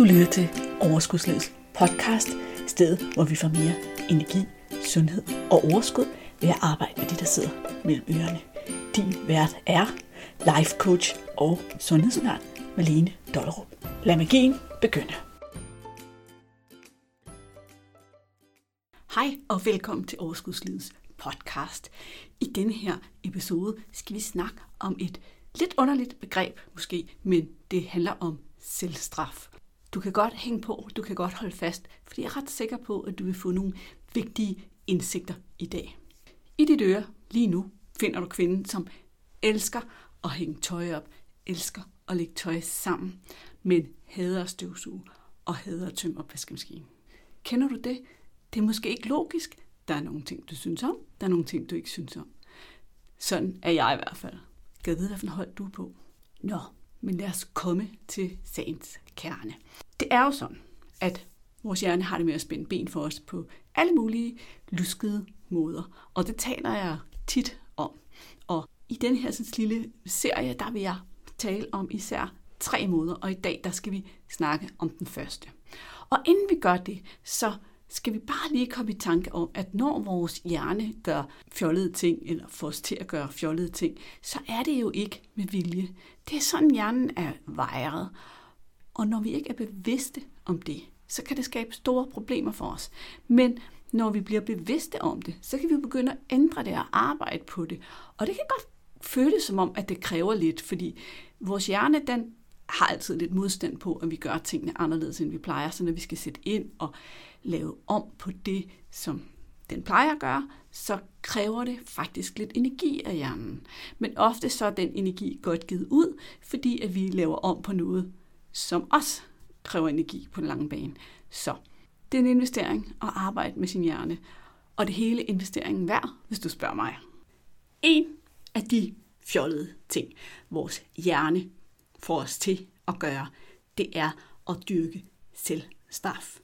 Du lytter til Overskudslivets podcast, stedet hvor vi får mere energi, sundhed og overskud ved at arbejde med det, der sidder mellem ørerne. Din vært er life coach og sundhedsundern Malene Dollerup. Lad magien begynde. Hej og velkommen til Overskudslivets podcast. I denne her episode skal vi snakke om et lidt underligt begreb måske, men det handler om selvstraf. Du kan godt hænge på, du kan godt holde fast, for jeg er ret sikker på, at du vil få nogle vigtige indsigter i dag. I dit øre lige nu finder du kvinden, som elsker at hænge tøj op, elsker at lægge tøj sammen, men hader at støvsuge og hader at tømme opvaskemaskinen. Kender du det? Det er måske ikke logisk. Der er nogle ting, du synes om, der er nogle ting, du ikke synes om. Sådan er jeg i hvert fald. Kan vide, hvilken hold du er på? Nå, men lad os komme til sagens kerne. Det er jo sådan, at vores hjerne har det med at spænde ben for os på alle mulige luskede måder. Og det taler jeg tit om. Og i den her sådan, lille serie, der vil jeg tale om især tre måder, og i dag der skal vi snakke om den første. Og inden vi gør det, så skal vi bare lige komme i tanke om, at når vores hjerne gør fjollede ting, eller får os til at gøre fjollede ting, så er det jo ikke med vilje. Det er sådan, hjernen er vejret. Og når vi ikke er bevidste om det, så kan det skabe store problemer for os. Men når vi bliver bevidste om det, så kan vi begynde at ændre det og arbejde på det. Og det kan godt føles som om, at det kræver lidt, fordi vores hjerne, den har altid lidt modstand på, at vi gør tingene anderledes, end vi plejer. Så når vi skal sætte ind og lave om på det, som den plejer at gøre, så kræver det faktisk lidt energi af hjernen. Men ofte så er den energi godt givet ud, fordi at vi laver om på noget, som også kræver energi på den lange bane. Så det er en investering at arbejde med sin hjerne, og det hele investeringen værd, hvis du spørger mig. En af de fjollede ting, vores hjerne får os til at gøre, det er at dyrke selvstraf.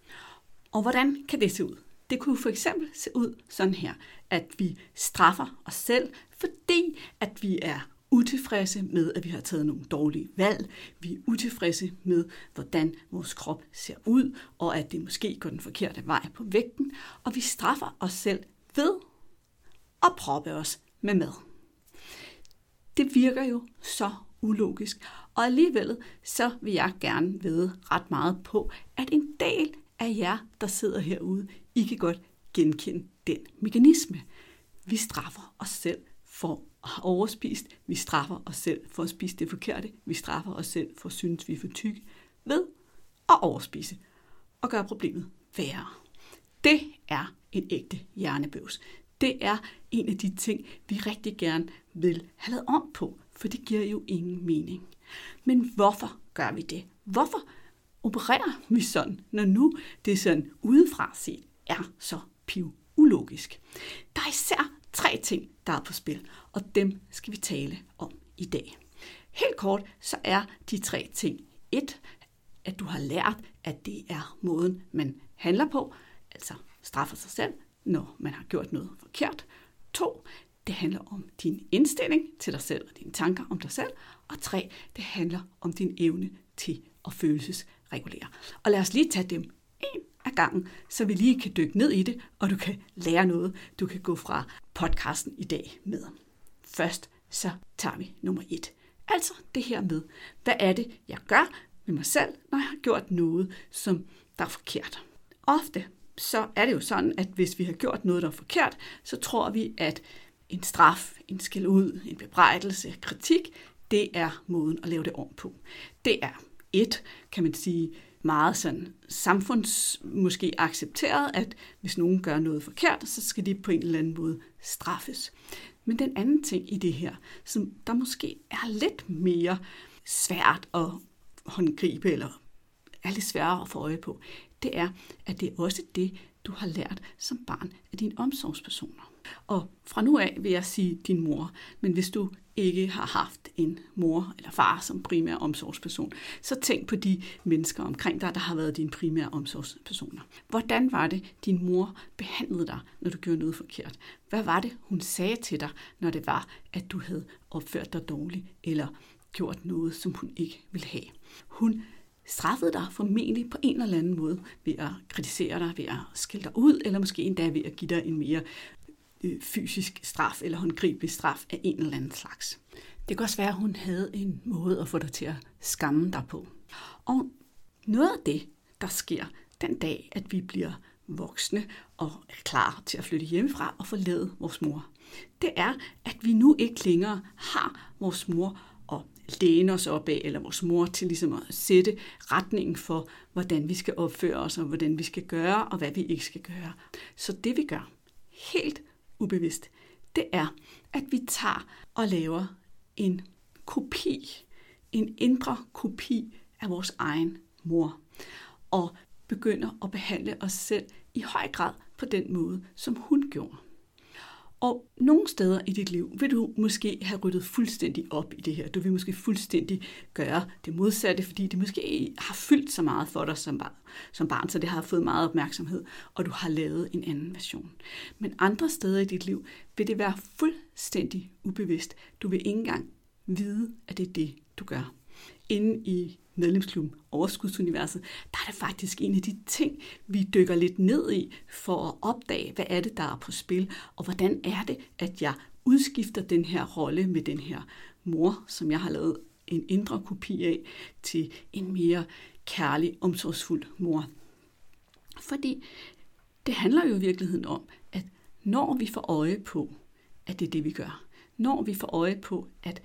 Og hvordan kan det se ud? Det kunne for eksempel se ud sådan her, at vi straffer os selv, fordi at vi er utilfredse med, at vi har taget nogle dårlige valg. Vi er utilfredse med, hvordan vores krop ser ud, og at det måske går den forkerte vej på vægten. Og vi straffer os selv ved at proppe os med mad. Det virker jo så ulogisk, og alligevel så vil jeg gerne vide ret meget på, at en del af jer, der sidder herude, I kan godt genkende den mekanisme. Vi straffer os selv for at overspist. Vi straffer os selv for at spise det forkerte. Vi straffer os selv for at synes, vi er for tykke ved at overspise og gøre problemet værre. Det er en ægte hjernebøvs. Det er en af de ting, vi rigtig gerne vil have lavet om på, for det giver jo ingen mening. Men hvorfor gør vi det? Hvorfor opererer vi sådan, når nu det sådan udefra set er så piv ulogisk? Der er især tre ting, der er på spil, og dem skal vi tale om i dag. Helt kort, så er de tre ting. Et, at du har lært, at det er måden, man handler på, altså straffer sig selv, når man har gjort noget forkert. To, det handler om din indstilling til dig selv og dine tanker om dig selv. Og tre, det handler om din evne til at følelsesregulere. Og lad os lige tage dem en af gangen, så vi lige kan dykke ned i det, og du kan lære noget, du kan gå fra podcasten i dag med. Først så tager vi nummer et. Altså det her med, hvad er det, jeg gør med mig selv, når jeg har gjort noget, som der er forkert. Ofte så er det jo sådan, at hvis vi har gjort noget, der er forkert, så tror vi, at en straf, en skæld ud, en bebrejdelse, kritik, det er måden at lave det om på. Det er et, kan man sige, meget sådan samfunds måske accepteret, at hvis nogen gør noget forkert, så skal de på en eller anden måde straffes. Men den anden ting i det her, som der måske er lidt mere svært at håndgribe, eller er lidt sværere at få øje på, det er, at det er også det, du har lært som barn af dine omsorgspersoner. Og fra nu af vil jeg sige din mor, men hvis du ikke har haft en mor eller far som primær omsorgsperson, så tænk på de mennesker omkring dig, der har været dine primære omsorgspersoner. Hvordan var det, din mor behandlede dig, når du gjorde noget forkert? Hvad var det, hun sagde til dig, når det var, at du havde opført dig dårligt eller gjort noget, som hun ikke ville have? Hun straffede dig formentlig på en eller anden måde ved at kritisere dig, ved at skille dig ud, eller måske endda ved at give dig en mere øh, fysisk straf eller håndgribelig straf af en eller anden slags. Det kan også være, at hun havde en måde at få dig til at skamme dig på. Og noget af det, der sker den dag, at vi bliver voksne og er klar til at flytte hjemmefra og forlade vores mor, det er, at vi nu ikke længere har vores mor og læne os op af, eller vores mor til ligesom at sætte retningen for, hvordan vi skal opføre os, og hvordan vi skal gøre, og hvad vi ikke skal gøre. Så det vi gør, helt ubevidst, det er, at vi tager og laver en kopi, en indre kopi af vores egen mor, og begynder at behandle os selv i høj grad på den måde, som hun gjorde. Og nogle steder i dit liv vil du måske have ryddet fuldstændig op i det her. Du vil måske fuldstændig gøre det modsatte, fordi det måske har fyldt så meget for dig som barn, som barn, så det har fået meget opmærksomhed, og du har lavet en anden version. Men andre steder i dit liv vil det være fuldstændig ubevidst. Du vil ikke engang vide, at det er det, du gør. Inde i medlemsklubben Overskudsuniverset, der er det faktisk en af de ting, vi dykker lidt ned i for at opdage, hvad er det, der er på spil, og hvordan er det, at jeg udskifter den her rolle med den her mor, som jeg har lavet en indre kopi af, til en mere kærlig, omsorgsfuld mor. Fordi det handler jo i virkeligheden om, at når vi får øje på, at det er det, vi gør, når vi får øje på, at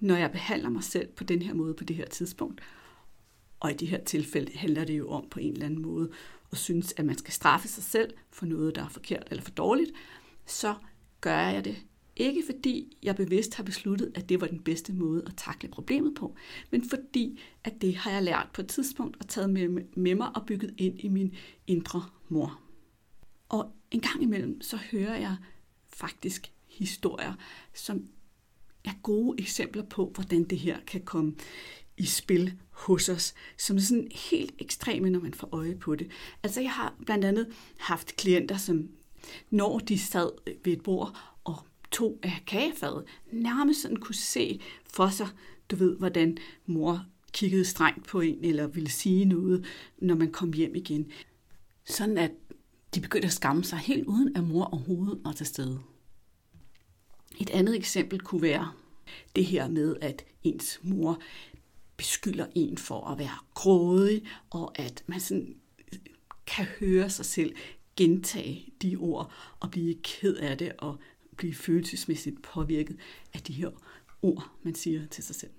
når jeg behandler mig selv på den her måde på det her tidspunkt, og i det her tilfælde handler det jo om på en eller anden måde at synes, at man skal straffe sig selv for noget, der er forkert eller for dårligt, så gør jeg det ikke fordi jeg bevidst har besluttet, at det var den bedste måde at takle problemet på, men fordi, at det har jeg lært på et tidspunkt og taget med, med mig og bygget ind i min indre mor. Og en gang imellem, så hører jeg faktisk historier, som er gode eksempler på, hvordan det her kan komme i spil hos os, som er sådan helt ekstreme, når man får øje på det. Altså jeg har blandt andet haft klienter, som når de sad ved et bord og tog af kagefadet, nærmest sådan kunne se for sig, du ved, hvordan mor kiggede strengt på en, eller ville sige noget, når man kom hjem igen. Sådan at de begyndte at skamme sig helt uden at mor overhovedet var til stede. Et andet eksempel kunne være det her med, at ens mor beskylder en for at være grådig, og at man sådan øh, kan høre sig selv gentage de ord og blive ked af det og blive følelsesmæssigt påvirket af de her ord, man siger til sig selv.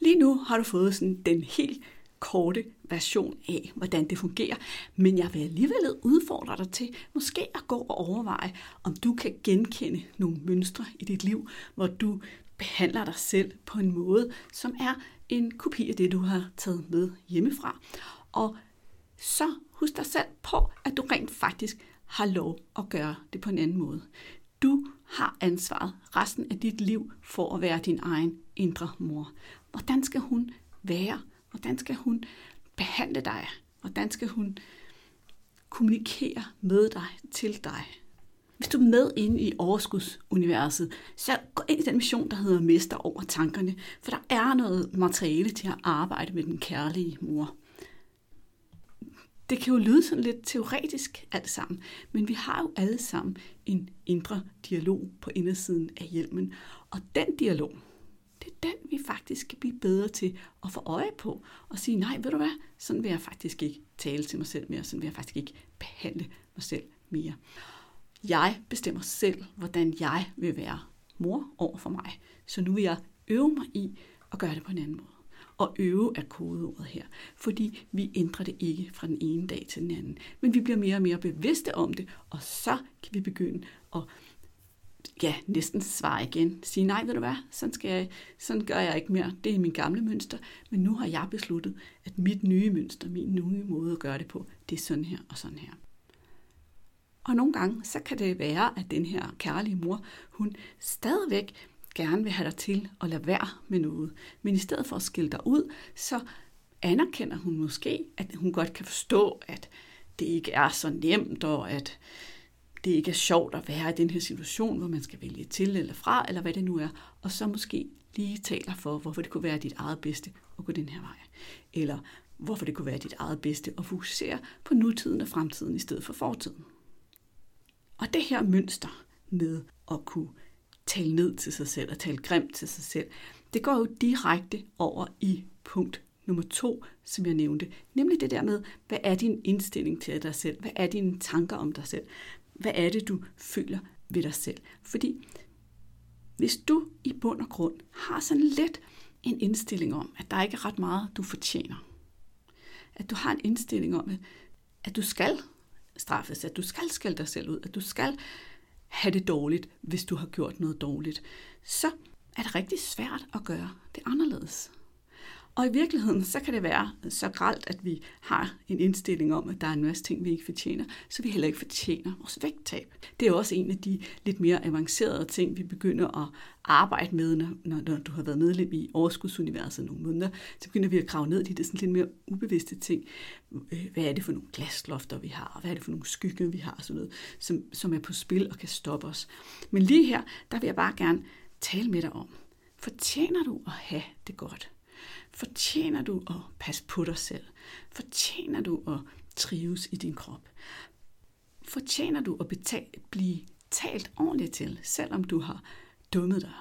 Lige nu har du fået sådan den helt korte version af, hvordan det fungerer, men jeg vil alligevel udfordre dig til måske at gå og overveje, om du kan genkende nogle mønstre i dit liv, hvor du behandler dig selv på en måde, som er en kopi af det, du har taget med hjemmefra. Og så husk dig selv på, at du rent faktisk har lov at gøre det på en anden måde. Du har ansvaret resten af dit liv for at være din egen indre mor. Hvordan skal hun være? Hvordan skal hun behandle dig? Hvordan skal hun kommunikere med dig, til dig? Hvis du er med inde i overskudsuniverset, så gå ind i den mission, der hedder Mester over tankerne, for der er noget materiale til at arbejde med den kærlige mor. Det kan jo lyde sådan lidt teoretisk alt sammen, men vi har jo alle sammen en indre dialog på indersiden af hjelmen. Og den dialog, det er den, vi faktisk skal blive bedre til at få øje på og sige, nej, ved du hvad, sådan vil jeg faktisk ikke tale til mig selv mere, sådan vil jeg faktisk ikke behandle mig selv mere. Jeg bestemmer selv, hvordan jeg vil være mor over for mig. Så nu vil jeg øve mig i at gøre det på en anden måde. Og øve er kodeordet her, fordi vi ændrer det ikke fra den ene dag til den anden. Men vi bliver mere og mere bevidste om det, og så kan vi begynde at ja, næsten svare igen. Sige, nej, ved du hvad, sådan, skal jeg, sådan gør jeg ikke mere. Det er min gamle mønster, men nu har jeg besluttet, at mit nye mønster, min nye måde at gøre det på, det er sådan her og sådan her. Og nogle gange, så kan det være, at den her kærlige mor, hun stadigvæk gerne vil have dig til at lade være med noget. Men i stedet for at skille dig ud, så anerkender hun måske, at hun godt kan forstå, at det ikke er så nemt, og at det ikke er sjovt at være i den her situation, hvor man skal vælge til eller fra, eller hvad det nu er, og så måske lige taler for, hvorfor det kunne være dit eget bedste at gå den her vej. Eller hvorfor det kunne være dit eget bedste at fokusere på nutiden og fremtiden i stedet for fortiden. Og det her mønster med at kunne tale ned til sig selv og tale grimt til sig selv, det går jo direkte over i punkt nummer to, som jeg nævnte, nemlig det der med, hvad er din indstilling til dig selv? Hvad er dine tanker om dig selv? Hvad er det, du føler ved dig selv? Fordi hvis du i bund og grund har sådan lidt en indstilling om, at der ikke er ret meget, du fortjener, at du har en indstilling om, at du skal straffes, at du skal skælde dig selv ud, at du skal have det dårligt, hvis du har gjort noget dårligt, så er det rigtig svært at gøre det anderledes. Og i virkeligheden, så kan det være så gralt, at vi har en indstilling om, at der er en masse ting, vi ikke fortjener, så vi heller ikke fortjener vores vægttab. Det er også en af de lidt mere avancerede ting, vi begynder at arbejde med, når, når du har været medlem i overskudsuniverset nogle måneder. Så begynder vi at grave ned i det sådan lidt mere ubevidste ting. Øh, hvad er det for nogle glaslofter, vi har? Hvad er det for nogle skygger, vi har? Sådan noget, som, som er på spil og kan stoppe os. Men lige her, der vil jeg bare gerne tale med dig om. Fortjener du at have det godt? Fortjener du at passe på dig selv? Fortjener du at trives i din krop? Fortjener du at betale, blive talt ordentligt til, selvom du har dummet dig,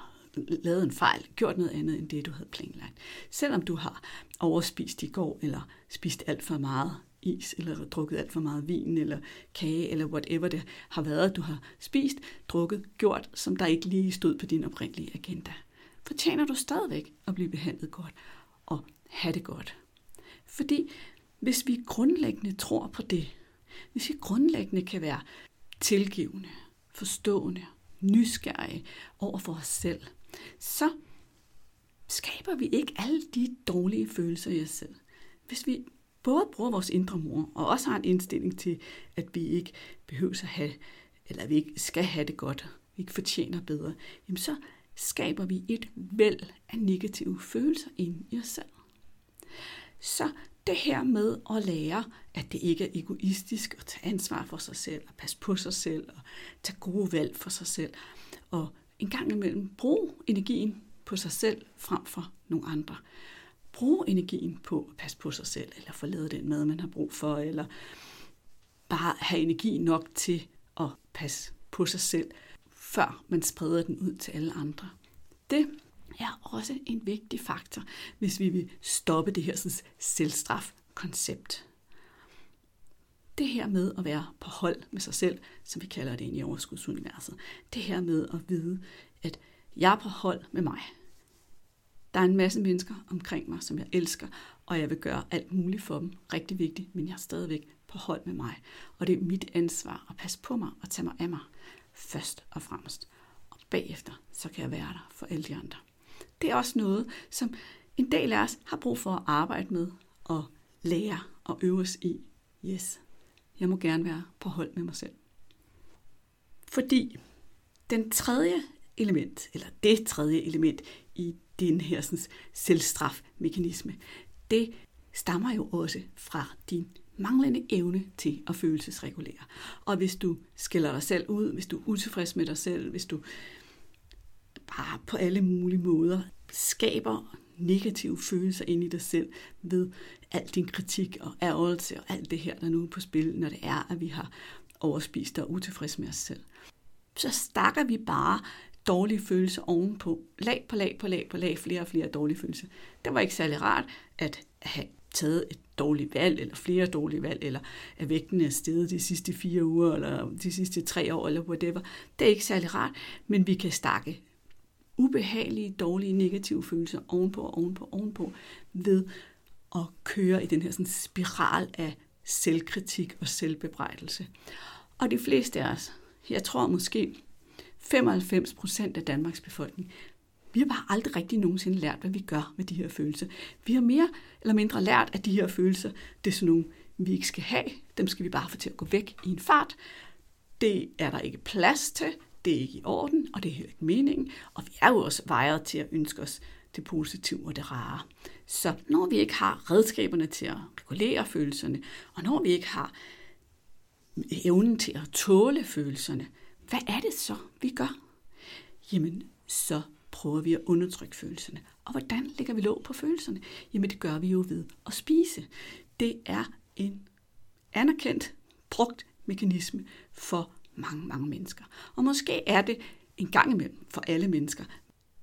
lavet en fejl, gjort noget andet end det, du havde planlagt? Selvom du har overspist i går, eller spist alt for meget is, eller drukket alt for meget vin, eller kage, eller whatever det har været, du har spist, drukket, gjort, som der ikke lige stod på din oprindelige agenda. Fortjener du stadigvæk at blive behandlet godt, og have det godt. Fordi hvis vi grundlæggende tror på det, hvis vi grundlæggende kan være tilgivende, forstående, nysgerrige over for os selv, så skaber vi ikke alle de dårlige følelser i os selv. Hvis vi både bruger vores indre mor, og også har en indstilling til, at vi ikke behøver at have, eller at vi ikke skal have det godt, vi ikke fortjener bedre, jamen så skaber vi et væld af negative følelser ind i os selv. Så det her med at lære, at det ikke er egoistisk at tage ansvar for sig selv, og passe på sig selv, og tage gode valg for sig selv, og en gang imellem bruge energien på sig selv frem for nogle andre. Bruge energien på at passe på sig selv, eller få lavet den mad, man har brug for, eller bare have energi nok til at passe på sig selv, før man spreder den ud til alle andre. Det er også en vigtig faktor, hvis vi vil stoppe det her sådan, selvstraf-koncept. Det her med at være på hold med sig selv, som vi kalder det i overskudsuniverset. Det her med at vide, at jeg er på hold med mig. Der er en masse mennesker omkring mig, som jeg elsker, og jeg vil gøre alt muligt for dem. Rigtig vigtigt, men jeg er stadigvæk på hold med mig. Og det er mit ansvar at passe på mig og tage mig af mig først og fremmest. Og bagefter, så kan jeg være der for alle de andre. Det er også noget, som en del af os har brug for at arbejde med og lære og øve os i. Yes, jeg må gerne være på hold med mig selv. Fordi den tredje element, eller det tredje element i den her sådan, selvstrafmekanisme, det stammer jo også fra din manglende evne til at følelsesregulere. Og hvis du skiller dig selv ud, hvis du er utilfreds med dig selv, hvis du bare på alle mulige måder skaber negative følelser ind i dig selv ved al din kritik og ærgelse og alt det her, der nu er på spil, når det er, at vi har overspist og utilfreds med os selv. Så stakker vi bare dårlige følelser ovenpå. Lag på lag på lag på lag, flere og flere dårlige følelser. Det var ikke særlig rart at have taget et dårligt valg, eller flere dårlige valg, eller at vægten er steget de sidste fire uger, eller de sidste tre år, eller whatever. Det er ikke særlig rart, men vi kan stakke ubehagelige, dårlige, negative følelser ovenpå og ovenpå ovenpå ved at køre i den her sådan spiral af selvkritik og selvbebrejdelse. Og de fleste af os, jeg tror måske 95 procent af Danmarks befolkning, vi har bare aldrig rigtig nogensinde lært, hvad vi gør med de her følelser. Vi har mere eller mindre lært, at de her følelser, det er sådan nogle, vi ikke skal have. Dem skal vi bare få til at gå væk i en fart. Det er der ikke plads til det er ikke i orden, og det er heller ikke meningen. Og vi er jo også vejret til at ønske os det positive og det rare. Så når vi ikke har redskaberne til at regulere følelserne, og når vi ikke har evnen til at tåle følelserne, hvad er det så, vi gør? Jamen, så prøver vi at undertrykke følelserne. Og hvordan lægger vi låg på følelserne? Jamen det gør vi jo ved at spise. Det er en anerkendt, brugt mekanisme for mange, mange mennesker. Og måske er det en gang imellem for alle mennesker.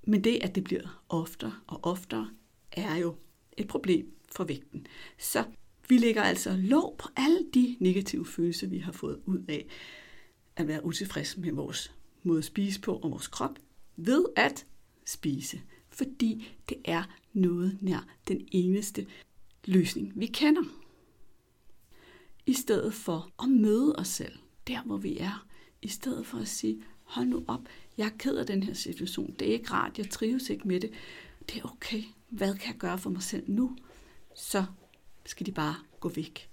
Men det, at det bliver oftere og oftere, er jo et problem for vægten. Så vi lægger altså låg på alle de negative følelser, vi har fået ud af at være utilfredse med vores måde at spise på og vores krop, ved at spise. Fordi det er noget nær den eneste løsning, vi kender. I stedet for at møde os selv, der hvor vi er. I stedet for at sige, hold nu op, jeg er ked af den her situation. Det er ikke rart, jeg trives ikke med det. Det er okay. Hvad kan jeg gøre for mig selv nu? Så skal de bare gå væk.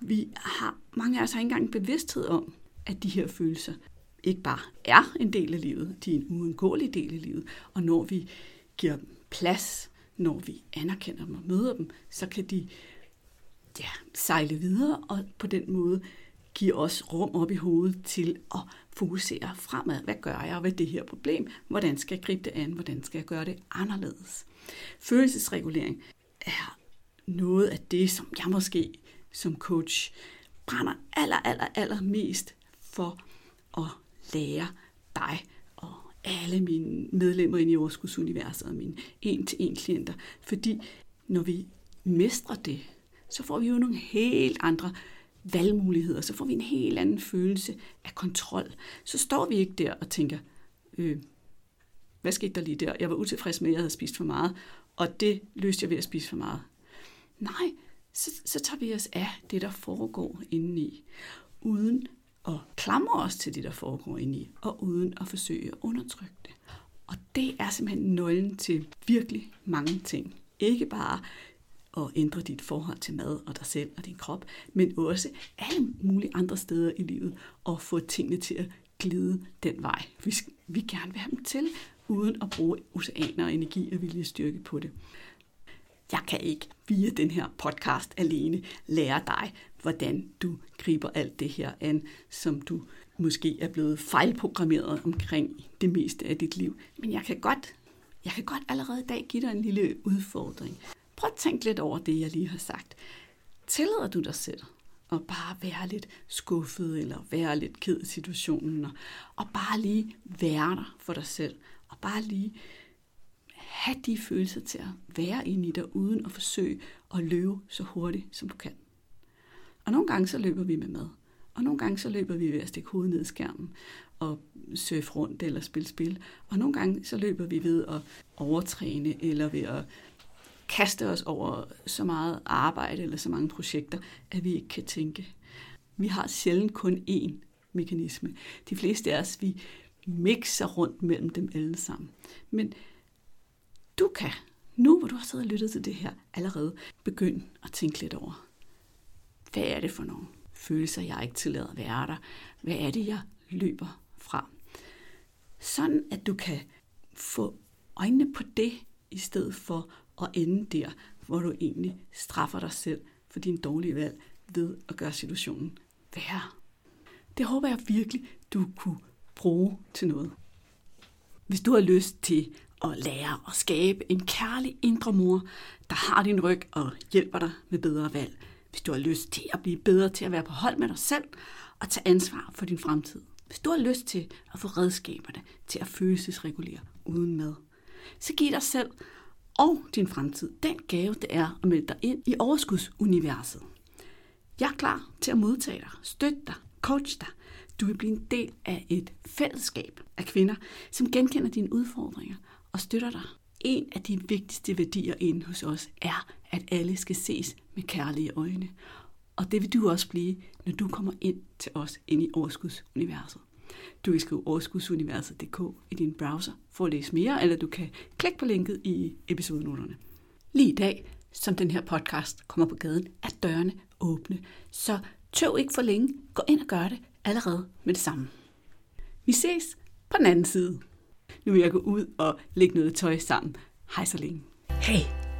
Vi har, mange af os har ikke engang bevidsthed om, at de her følelser ikke bare er en del af livet, de er en uundgåelig del af livet. Og når vi giver dem plads, når vi anerkender dem og møder dem, så kan de ja, sejle videre og på den måde give os rum op i hovedet til at fokusere fremad. Hvad gør jeg ved det her problem? Hvordan skal jeg gribe det an? Hvordan skal jeg gøre det anderledes? Følelsesregulering er noget af det, som jeg måske som coach brænder aller, aller, aller mest for at lære dig og alle mine medlemmer ind i Overskudsuniverset og mine en-til-en klienter. Fordi når vi mestrer det, så får vi jo nogle helt andre valgmuligheder, så får vi en helt anden følelse af kontrol. Så står vi ikke der og tænker, øh, hvad skete der lige der? Jeg var utilfreds med, at jeg havde spist for meget, og det løste jeg ved at spise for meget. Nej, så, så tager vi os af det, der foregår indeni, uden og klamre os til det, der foregår indeni, og uden at forsøge at undertrykke det. Og det er simpelthen nøglen til virkelig mange ting. Ikke bare at ændre dit forhold til mad og dig selv og din krop, men også alle mulige andre steder i livet, og få tingene til at glide den vej, vi, vi gerne vil have dem til, uden at bruge oceaner og energi og viljestyrke på det. Jeg kan ikke via den her podcast alene lære dig, hvordan du griber alt det her an, som du måske er blevet fejlprogrammeret omkring det meste af dit liv. Men jeg kan godt, jeg kan godt allerede i dag give dig en lille udfordring. Prøv at tænke lidt over det, jeg lige har sagt. Tillader du dig selv at bare være lidt skuffet eller være lidt ked af situationen og, og bare lige være der for dig selv og bare lige have de følelser til at være inde i dig, uden at forsøge at løbe så hurtigt, som du kan. Og nogle gange så løber vi med mad. Og nogle gange så løber vi ved at stikke hovedet ned i skærmen og surfe rundt eller spille spil. Og nogle gange så løber vi ved at overtræne eller ved at kaste os over så meget arbejde eller så mange projekter, at vi ikke kan tænke. Vi har sjældent kun én mekanisme. De fleste af os, vi mixer rundt mellem dem alle sammen. Men du kan, nu hvor du har siddet og lyttet til det her, allerede begynde at tænke lidt over, hvad er det for nogle følelser, jeg ikke tillader at være der? Hvad er det, jeg løber fra? Sådan at du kan få øjnene på det, i stedet for at ende der, hvor du egentlig straffer dig selv for din dårlige valg ved at gøre situationen værre. Det håber jeg virkelig, du kunne bruge til noget. Hvis du har lyst til at lære at skabe en kærlig indre mor, der har din ryg og hjælper dig med bedre valg. Hvis du har lyst til at blive bedre til at være på hold med dig selv og tage ansvar for din fremtid. Hvis du har lyst til at få redskaberne til at følelsesregulere uden mad, så giv dig selv og din fremtid den gave, det er at melde dig ind i overskudsuniverset. Jeg er klar til at modtage dig, støtte dig, coach dig. Du vil blive en del af et fællesskab af kvinder, som genkender dine udfordringer og støtter dig. En af de vigtigste værdier inde hos os er, at alle skal ses med kærlige øjne. Og det vil du også blive, når du kommer ind til os ind i Overskudsuniverset. Du kan skrive overskudsuniverset.dk i din browser for at læse mere, eller du kan klikke på linket i episodenoterne. Lige i dag, som den her podcast kommer på gaden, er dørene åbne. Så tøv ikke for længe. Gå ind og gør det allerede med det samme. Vi ses på den anden side. Nu vil jeg gå ud og lægge noget tøj sammen. Hej så længe. Hey,